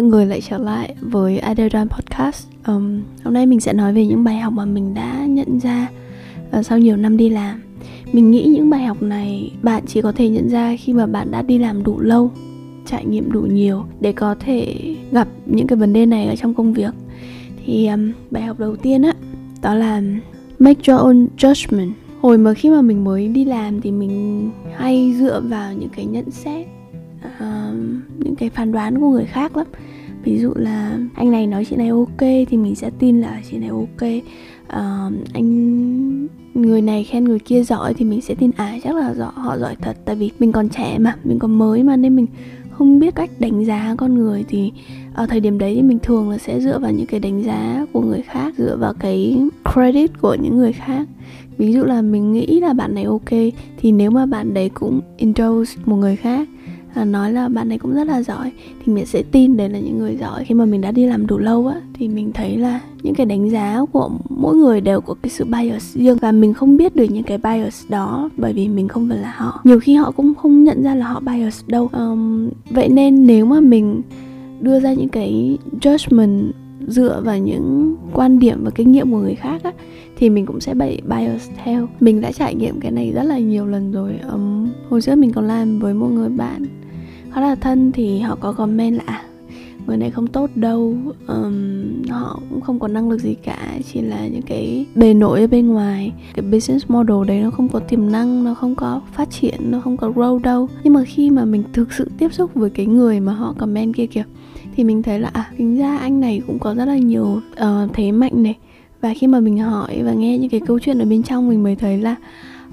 mọi người lại trở lại với Adedan Podcast. Um, Hôm nay mình sẽ nói về những bài học mà mình đã nhận ra uh, sau nhiều năm đi làm. Mình nghĩ những bài học này bạn chỉ có thể nhận ra khi mà bạn đã đi làm đủ lâu Trải nghiệm đủ nhiều để có thể gặp những cái vấn đề này ở trong công việc. Thì um, bài học đầu tiên á, đó là make your own judgment. Hồi mà khi mà mình mới đi làm thì mình hay dựa vào những cái nhận xét uh, những cái phán đoán của người khác lắm ví dụ là anh này nói chị này ok thì mình sẽ tin là chị này ok. Uh, anh người này khen người kia giỏi thì mình sẽ tin à chắc là giỏi họ giỏi thật tại vì mình còn trẻ mà mình còn mới mà nên mình không biết cách đánh giá con người thì ở thời điểm đấy thì mình thường là sẽ dựa vào những cái đánh giá của người khác dựa vào cái credit của những người khác. Ví dụ là mình nghĩ là bạn này ok thì nếu mà bạn đấy cũng indulge một người khác nói là bạn này cũng rất là giỏi. Thì mình sẽ tin đấy là những người giỏi. Khi mà mình đã đi làm đủ lâu á thì mình thấy là những cái đánh giá của mỗi người đều có cái sự bias riêng. Và mình không biết được những cái bias đó bởi vì mình không phải là họ. Nhiều khi họ cũng không nhận ra là họ bias đâu. Um, vậy nên nếu mà mình đưa ra những cái judgment dựa vào những quan điểm và kinh nghiệm của người khác á thì mình cũng sẽ bị bias theo. Mình đã trải nghiệm cái này rất là nhiều lần rồi. Um, hồi trước mình còn làm với một người bạn khá là thân thì họ có comment là à, người này không tốt đâu. Um, họ cũng không có năng lực gì cả chỉ là những cái bề nổi ở bên ngoài. Cái business model đấy nó không có tiềm năng nó không có phát triển nó không có grow đâu. Nhưng mà khi mà mình thực sự tiếp xúc với cái người mà họ comment kia kìa thì mình thấy là à tính ra anh này cũng có rất là nhiều uh, thế mạnh này. Và khi mà mình hỏi và nghe những cái câu chuyện ở bên trong mình mới thấy là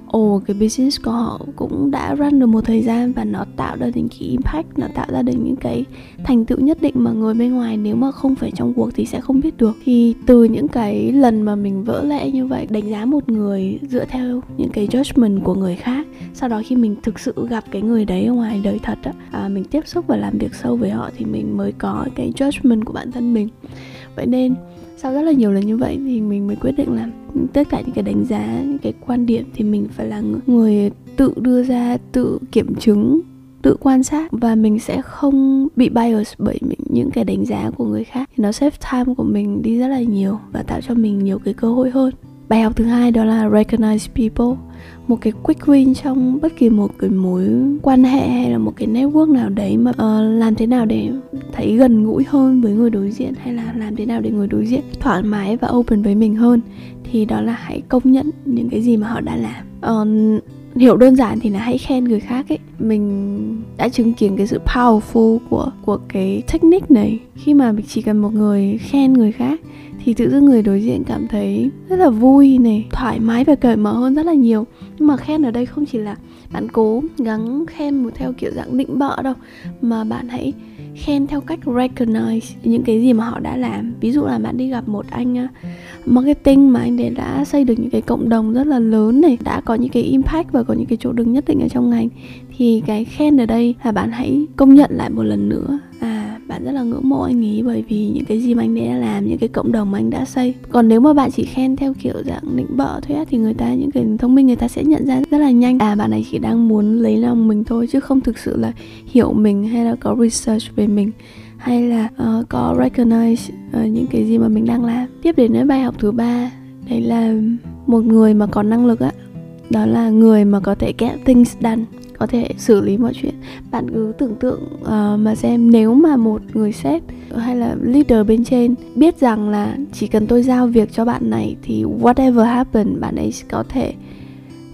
ồ cái business của họ cũng đã run được một thời gian và nó tạo ra những cái impact nó tạo ra được những cái thành tựu nhất định mà người bên ngoài nếu mà không phải trong cuộc thì sẽ không biết được. Thì từ những cái lần mà mình vỡ lẽ như vậy đánh giá một người dựa theo những cái judgment của người khác sau đó khi mình thực sự gặp cái người đấy ở ngoài đời thật á à, mình tiếp xúc và làm việc sâu với họ thì mình mới có cái judgment của bản thân mình. Vậy nên sau rất là nhiều lần như vậy thì mình mới quyết định là tất cả những cái đánh giá, những cái quan điểm thì mình phải là người tự đưa ra, tự kiểm chứng, tự quan sát và mình sẽ không bị bias bởi những cái đánh giá của người khác. Thì nó save time của mình đi rất là nhiều và tạo cho mình nhiều cái cơ hội hơn bài học thứ hai đó là recognize people. Một cái quick win trong bất kỳ một cái mối quan hệ hay là một cái network nào đấy mà uh, làm thế nào để thấy gần gũi hơn với người đối diện hay là làm thế nào để người đối diện thoải mái và open với mình hơn thì đó là hãy công nhận những cái gì mà họ đã làm. Uh, hiểu đơn giản thì là hãy khen người khác ấy. Mình đã chứng kiến cái sự powerful của của cái technique này. Khi mà mình chỉ cần một người khen người khác thì tự dưng người đối diện cảm thấy rất là vui này, thoải mái và cởi mở hơn rất là nhiều. Nhưng mà khen ở đây không chỉ là bạn cố gắng khen một theo kiểu dạng định bợ đâu, mà bạn hãy khen theo cách recognize những cái gì mà họ đã làm. Ví dụ là bạn đi gặp một anh à, marketing mà anh ấy đã xây được những cái cộng đồng rất là lớn này, đã có những cái impact và có những cái chỗ đứng nhất định ở trong ngành, thì cái khen ở đây là bạn hãy công nhận lại một lần nữa bạn rất là ngưỡng mộ anh ấy bởi vì những cái gì mà anh ấy đã làm những cái cộng đồng mà anh đã xây. Còn nếu mà bạn chỉ khen theo kiểu dạng định bợ thôi á thì người ta những người thông minh người ta sẽ nhận ra rất là nhanh. À bạn này chỉ đang muốn lấy lòng mình thôi chứ không thực sự là hiểu mình hay là có research về mình hay là uh, có recognize uh, những cái gì mà mình đang làm. Tiếp đến với bài học thứ ba đấy là một người mà có năng lực á đó là người mà có thể get things done có thể xử lý mọi chuyện. Bạn cứ tưởng tượng uh, mà xem nếu mà một người sếp hay là leader bên trên biết rằng là chỉ cần tôi giao việc cho bạn này thì whatever happen bạn ấy có thể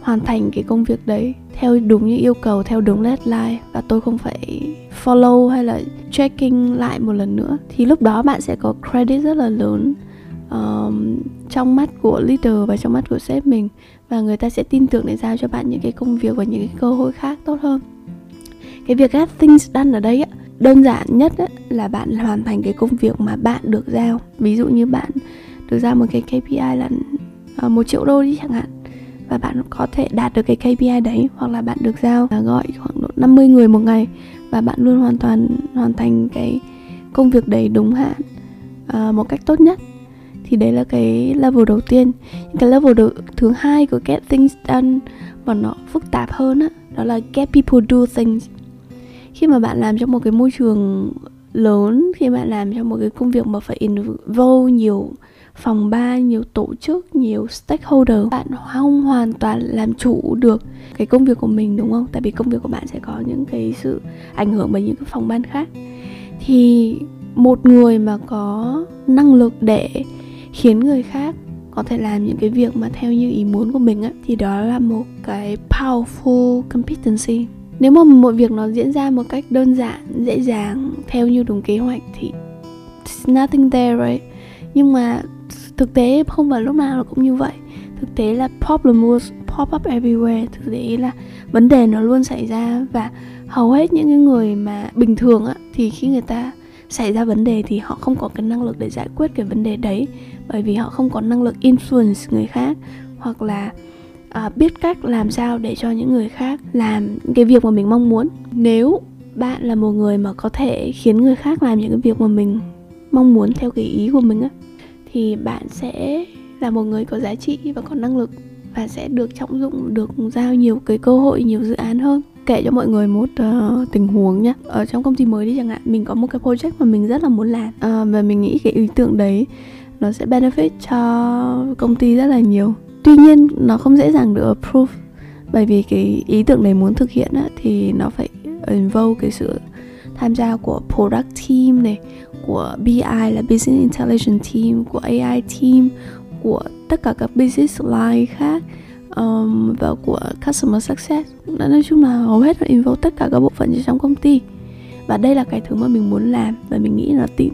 hoàn thành cái công việc đấy theo đúng những yêu cầu theo đúng deadline. Và tôi không phải follow hay là checking lại một lần nữa. Thì lúc đó bạn sẽ có credit rất là lớn um, trong mắt của leader và trong mắt của sếp mình và người ta sẽ tin tưởng để giao cho bạn những cái công việc và những cái cơ hội khác tốt hơn. Cái việc get things done ở đây á, đơn giản nhất á, là bạn hoàn thành cái công việc mà bạn được giao. Ví dụ như bạn được giao một cái KPI là ờ, một triệu đô đi chẳng hạn và bạn có thể đạt được cái KPI đấy hoặc là bạn được giao là gọi khoảng độ 50 người một ngày và bạn luôn hoàn toàn hoàn thành cái công việc đấy đúng hạn uh, một cách tốt nhất thì đấy là cái level đầu tiên. Cái level đầu, thứ hai của get things done mà nó phức tạp hơn á đó là get people do things. Khi mà bạn làm trong một cái môi trường lớn khi bạn làm trong một cái công việc mà phải involve nhiều phòng ban, nhiều tổ chức, nhiều stakeholder Bạn không hoàn toàn làm chủ được cái công việc của mình đúng không? Tại vì công việc của bạn sẽ có những cái sự ảnh hưởng bởi những cái phòng ban khác. Thì một người mà có năng lực để khiến người khác có thể làm những cái việc mà theo như ý muốn của mình á, thì đó là một cái powerful competency. Nếu mà một việc nó diễn ra một cách đơn giản, dễ dàng, theo như đúng kế hoạch thì it's nothing there, right? Nhưng mà thực tế không phải lúc nào nó cũng như vậy. Thực tế là problem will pop up everywhere. Thực tế là vấn đề nó luôn xảy ra và hầu hết những cái người mà bình thường á, thì khi người ta xảy ra vấn đề thì họ không có cái năng lực để giải quyết cái vấn đề đấy bởi vì họ không có năng lực influence người khác hoặc là à, biết cách làm sao để cho những người khác làm cái việc mà mình mong muốn. Nếu bạn là một người mà có thể khiến người khác làm những cái việc mà mình mong muốn theo cái ý của mình á thì bạn sẽ là một người có giá trị và có năng lực và sẽ được trọng dụng được giao nhiều cái cơ hội nhiều dự án hơn kể cho mọi người một uh, tình huống nhé ở trong công ty mới đi chẳng hạn mình có một cái project mà mình rất là muốn làm uh, và mình nghĩ cái ý tưởng đấy nó sẽ benefit cho công ty rất là nhiều. Tuy nhiên nó không dễ dàng được approve bởi vì cái ý tưởng này muốn thực hiện á, thì nó phải involve cái sự tham gia của product team này của BI là business intelligence team của AI team của tất cả các business line khác um, và của customer success. Nói chung là hầu hết là involve tất cả các bộ phận trong công ty. Và đây là cái thứ mà mình muốn làm và mình nghĩ là tin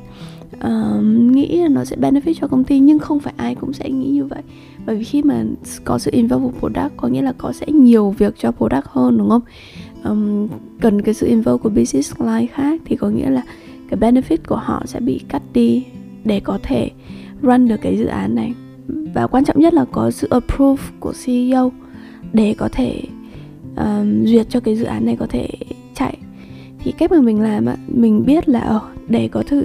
uh, nghĩ là nó sẽ benefit cho công ty nhưng không phải ai cũng sẽ nghĩ như vậy. Bởi vì khi mà có sự involve của product có nghĩa là có sẽ nhiều việc cho product hơn đúng không? Um, cần cái sự involve của business line khác thì có nghĩa là cái benefit của họ sẽ bị cắt đi để có thể run được cái dự án này và quan trọng nhất là có sự approve của CEO để có thể um, duyệt cho cái dự án này có thể chạy. Thì cách mà mình làm á mình biết là ờ, để có thể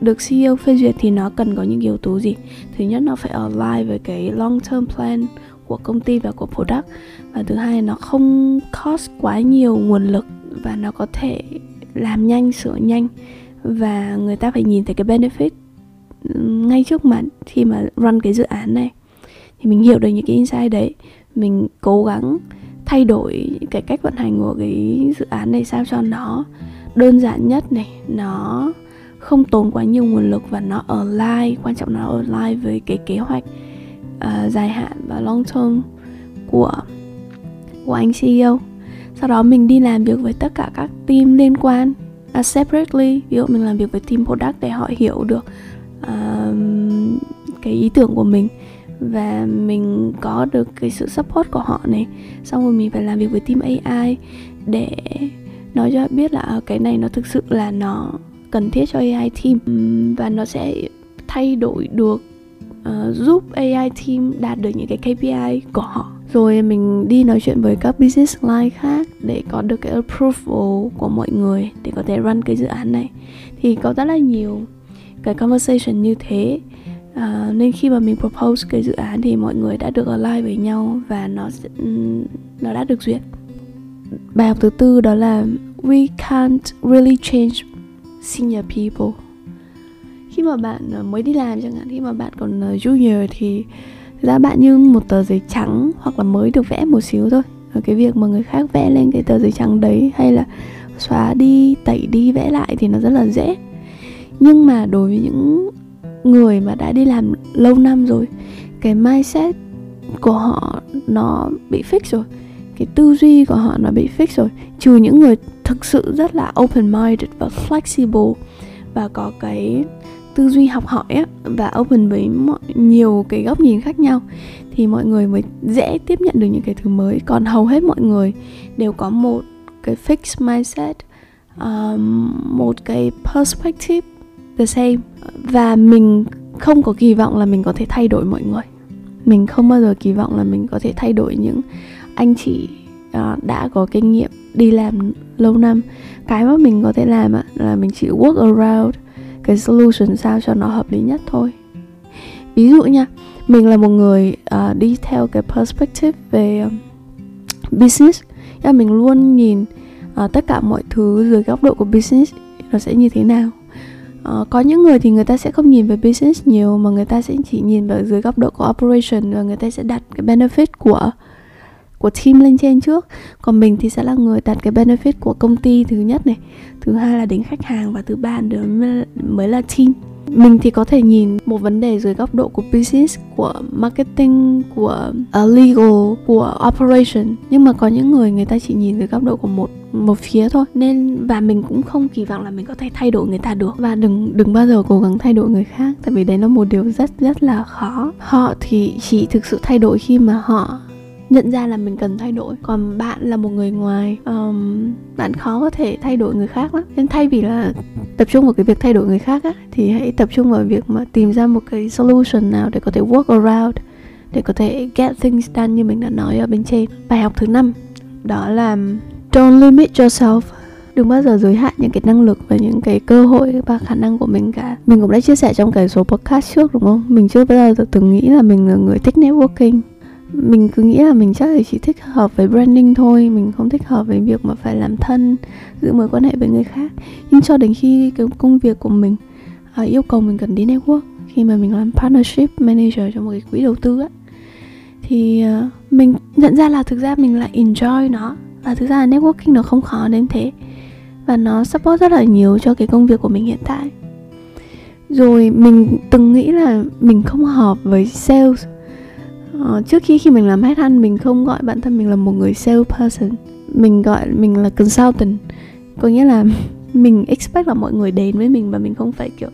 được CEO phê duyệt thì nó cần có những yếu tố gì? Thứ nhất nó phải align với cái long term plan của công ty và của product. Và thứ hai nó không cost quá nhiều nguồn lực và nó có thể làm nhanh sửa nhanh. Và người ta phải nhìn thấy cái benefit ngay trước mặt khi mà run cái dự án này. Thì mình hiểu được những cái insight đấy. Mình cố gắng thay đổi cái cách vận hành của cái dự án này sao cho nó đơn giản nhất này. Nó không tốn quá nhiều nguồn lực và nó ở align quan trọng là ở align với cái kế hoạch uh, dài hạn và long term của của anh CEO sau đó mình đi làm việc với tất cả các team liên quan uh, separately. Ví dụ mình làm việc với team product để họ hiểu được uh, cái ý tưởng của mình. Và mình có được cái sự support của họ này. Xong rồi mình phải làm việc với team AI để nói cho biết là à, cái này nó thực sự là nó cần thiết cho AI team. Và nó sẽ thay đổi được uh, giúp AI team đạt được những cái KPI của họ. Rồi mình đi nói chuyện với các business line khác để có được cái approval của mọi người để có thể run cái dự án này. Thì có rất là nhiều cái conversation như thế. À, nên khi mà mình propose cái dự án thì mọi người đã được align với nhau và nó nó đã được duyệt. Bài học thứ tư đó là we can't really change senior people. Khi mà bạn à, mới đi làm chẳng hạn khi mà bạn còn à, junior thì ra bạn như một tờ giấy trắng hoặc là mới được vẽ một xíu thôi. Và cái việc mà người khác vẽ lên cái tờ giấy trắng đấy hay là xóa đi tẩy đi vẽ lại thì nó rất là dễ nhưng mà đối với những người mà đã đi làm lâu năm rồi cái mindset của họ nó bị fix rồi cái tư duy của họ nó bị fix rồi. Trừ những người thực sự rất là open minded và flexible và có cái tư duy học hỏi á và open với mọi nhiều cái góc nhìn khác nhau thì mọi người mới dễ tiếp nhận được những cái thứ mới. Còn hầu hết mọi người đều có một cái fixed mindset um, một cái perspective the same. Và mình không có kỳ vọng là mình có thể thay đổi mọi người. Mình không bao giờ kỳ vọng là mình có thể thay đổi những anh chị uh, đã có kinh nghiệm đi làm lâu năm. Cái mà mình có thể làm là mình chỉ work around cái solution sao cho nó hợp lý nhất thôi. Ví dụ nha mình là một người uh, đi theo cái perspective về um, business. Là mình luôn nhìn uh, tất cả mọi thứ dưới góc độ của business nó sẽ như thế nào uh, có những người thì người ta sẽ không nhìn về business nhiều mà người ta sẽ chỉ nhìn vào dưới góc độ của operation và người ta sẽ đặt cái benefit của của team lên trên trước. Còn mình thì sẽ là người đặt cái benefit của công ty thứ nhất này thứ hai là đến khách hàng và thứ ba mới là team mình thì có thể nhìn một vấn đề dưới góc độ của business của marketing của uh, legal của operation. Nhưng mà có những người người ta chỉ nhìn dưới góc độ của một một phía thôi. Nên và mình cũng không kỳ vọng là mình có thể thay đổi người ta được. Và đừng đừng bao giờ cố gắng thay đổi người khác tại vì đấy là một điều rất rất là khó. Họ thì chỉ thực sự thay đổi khi mà họ nhận ra là mình cần thay đổi. Còn bạn là một người ngoài um, bạn khó có thể thay đổi người khác lắm. Nên thay vì là tập trung vào cái việc thay đổi người khác á, thì hãy tập trung vào việc mà tìm ra một cái solution nào để có thể work around, để có thể get things done như mình đã nói ở bên trên. Bài học thứ năm, đó là, don't limit yourself. Đừng bao giờ giới hạn những cái năng lực và những cái cơ hội và khả năng của mình cả. Mình cũng đã chia sẻ trong cái số podcast trước, đúng không? Mình chưa bao giờ từng nghĩ là mình là người thích networking mình cứ nghĩ là mình chắc là chỉ thích hợp với branding thôi mình không thích hợp với việc mà phải làm thân giữ mối quan hệ với người khác. Nhưng cho đến khi cái công việc của mình à, yêu cầu mình cần đi network khi mà mình làm partnership manager cho một cái quỹ đầu tư á thì uh, mình nhận ra là thực ra mình lại enjoy nó và thực ra là networking nó không khó đến thế và nó support rất là nhiều cho cái công việc của mình hiện tại. Rồi mình từng nghĩ là mình không hợp với sales uh, trước khi khi mình làm hát ăn mình không gọi bản thân mình là một người sales person mình gọi mình là consultant. Có nghĩa là mình expect là mọi người đến với mình và mình không phải kiểu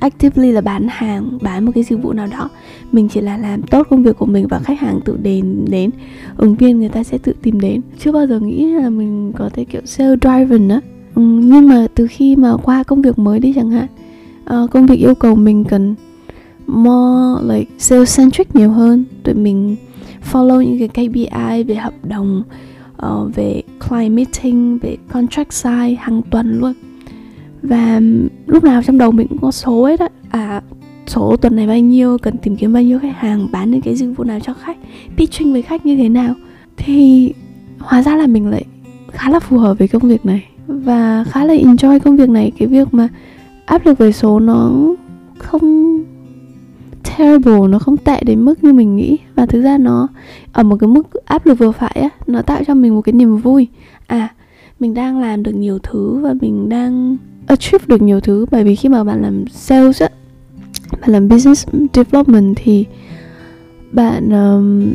actively là bán hàng bán một cái dịch vụ nào đó. Mình chỉ là làm tốt công việc của mình và khách hàng tự đến đến. Ứng viên người ta sẽ tự tìm đến. Chưa bao giờ nghĩ là mình có thể kiểu sales driven á. Ừ, nhưng mà từ khi mà qua công việc mới đi chẳng hạn uh, công việc yêu cầu mình cần more like sales centric nhiều hơn. Tụi mình follow những cái KPI về hợp đồng uh, về client meeting về contract size hàng tuần luôn. Và lúc nào trong đầu mình cũng có số ấy đó à số tuần này bao nhiêu cần tìm kiếm bao nhiêu khách hàng bán những cái dịch vụ nào cho khách pitching với khách như thế nào. Thì hóa ra là mình lại khá là phù hợp với công việc này và khá là enjoy công việc này. Cái việc mà áp lực về số nó không terrible nó không tệ đến mức như mình nghĩ. Và thực ra nó ở một cái mức áp lực vừa phải á nó tạo cho mình một cái niềm vui. À mình đang làm được nhiều thứ và mình đang achieve được nhiều thứ. Bởi vì khi mà bạn làm sales á bạn làm business development thì bạn um,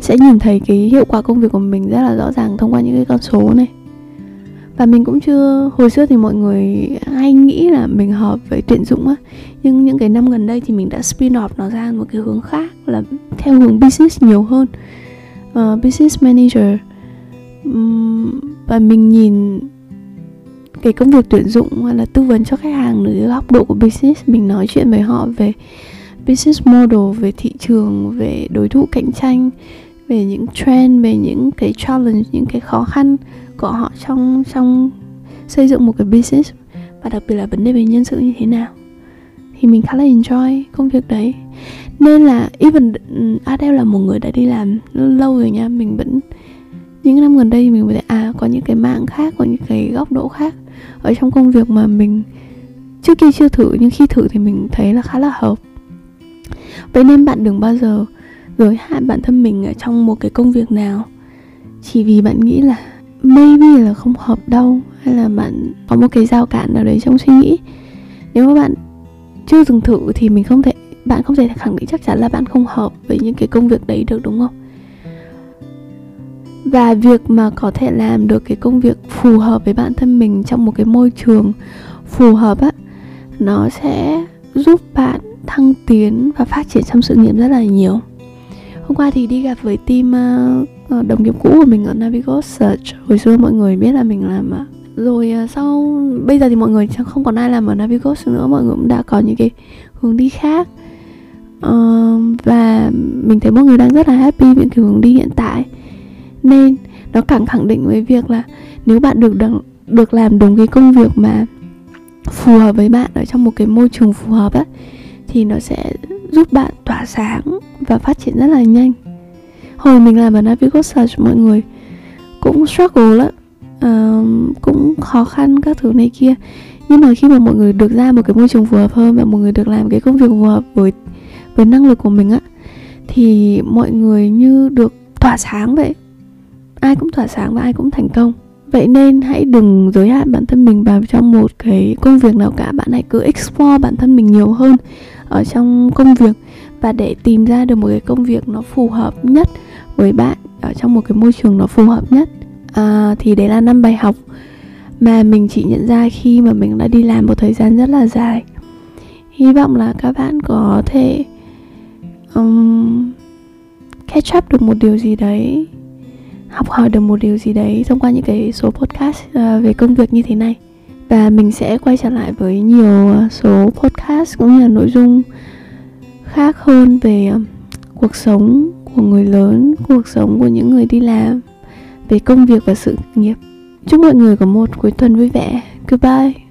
sẽ nhìn thấy cái hiệu quả công việc của mình rất là rõ ràng thông qua những cái con số này và mình cũng chưa hồi xưa thì mọi người hay nghĩ là mình hợp với tuyển dụng á. Nhưng những cái năm gần đây thì mình đã spin off nó ra một cái hướng khác là theo hướng business nhiều hơn. Uh, business manager. Um, và mình nhìn cái công việc tuyển dụng hay là tư vấn cho khách hàng từ góc độ của business mình nói chuyện với họ về business model về thị trường về đối thủ cạnh tranh về những trend về những cái challenge những cái khó khăn của họ trong trong xây dựng một cái business và đặc biệt là vấn đề về nhân sự như thế nào. Thì mình khá là enjoy công việc đấy. Nên là even ừ, Adele là một người đã đi làm lâu rồi nha, mình vẫn, những năm gần đây mình mới thấy à có những cái mạng khác, có những cái góc độ khác ở trong công việc mà mình trước kia chưa thử, nhưng khi thử thì mình thấy là khá là hợp. Vậy nên bạn đừng bao giờ giới hạn bản thân mình ở trong một cái công việc nào chỉ vì bạn nghĩ là maybe là không hợp đâu hay là bạn có một cái giao cản nào đấy trong suy nghĩ. Nếu mà bạn chưa từng thử thì mình không thể bạn không thể khẳng định chắc chắn là bạn không hợp với những cái công việc đấy được đúng không? Và việc mà có thể làm được cái công việc phù hợp với bản thân mình trong một cái môi trường phù hợp á nó sẽ giúp bạn thăng tiến và phát triển trong sự nghiệp rất là nhiều. Hôm qua thì đi gặp với team uh, Ờ, đồng nghiệp cũ của mình ở Navigo Search. Hồi xưa mọi người biết là mình làm uh, rồi ờ, sau bây giờ thì mọi người chẳng không còn ai làm ở Navigo nữa. Mọi người cũng đã có những cái hướng đi khác. Uh, và mình thấy mọi người đang rất là happy với cái hướng đi hiện tại. Nên nó càng khẳng định với việc là nếu bạn được được, được làm đúng cái công việc mà phù hợp với bạn ở trong một cái môi trường phù hợp á thì nó sẽ giúp bạn tỏa sáng và phát triển rất là nhanh hồi mình làm ở Navigo Search mọi người cũng struggle lắm. Uh, cũng khó khăn các thứ này kia. Nhưng mà khi mà mọi người được ra một cái môi trường phù hợp hơn và mọi người được làm cái công việc phù hợp với với năng lực của mình á thì mọi người như được tỏa sáng vậy. Ai cũng tỏa sáng và ai cũng thành công. Vậy nên hãy đừng giới hạn bản thân mình vào trong một cái công việc nào cả. Bạn hãy cứ explore bản thân mình nhiều hơn ở trong công việc và để tìm ra được một cái công việc nó phù hợp nhất với bạn ở trong một cái môi trường nó phù hợp nhất. À, thì đấy là năm bài học mà mình chỉ nhận ra khi mà mình đã đi làm một thời gian rất là dài. Hy vọng là các bạn có thể um, catch up được một điều gì đấy học hỏi được một điều gì đấy thông qua những cái số podcast uh, về công việc như thế này. Và mình sẽ quay trở lại với nhiều số podcast cũng như là nội dung khác hơn về cuộc sống của người lớn, cuộc sống của những người đi làm, về công việc và sự nghiệp. Chúc mọi người có một cuối tuần vui vẻ. Goodbye.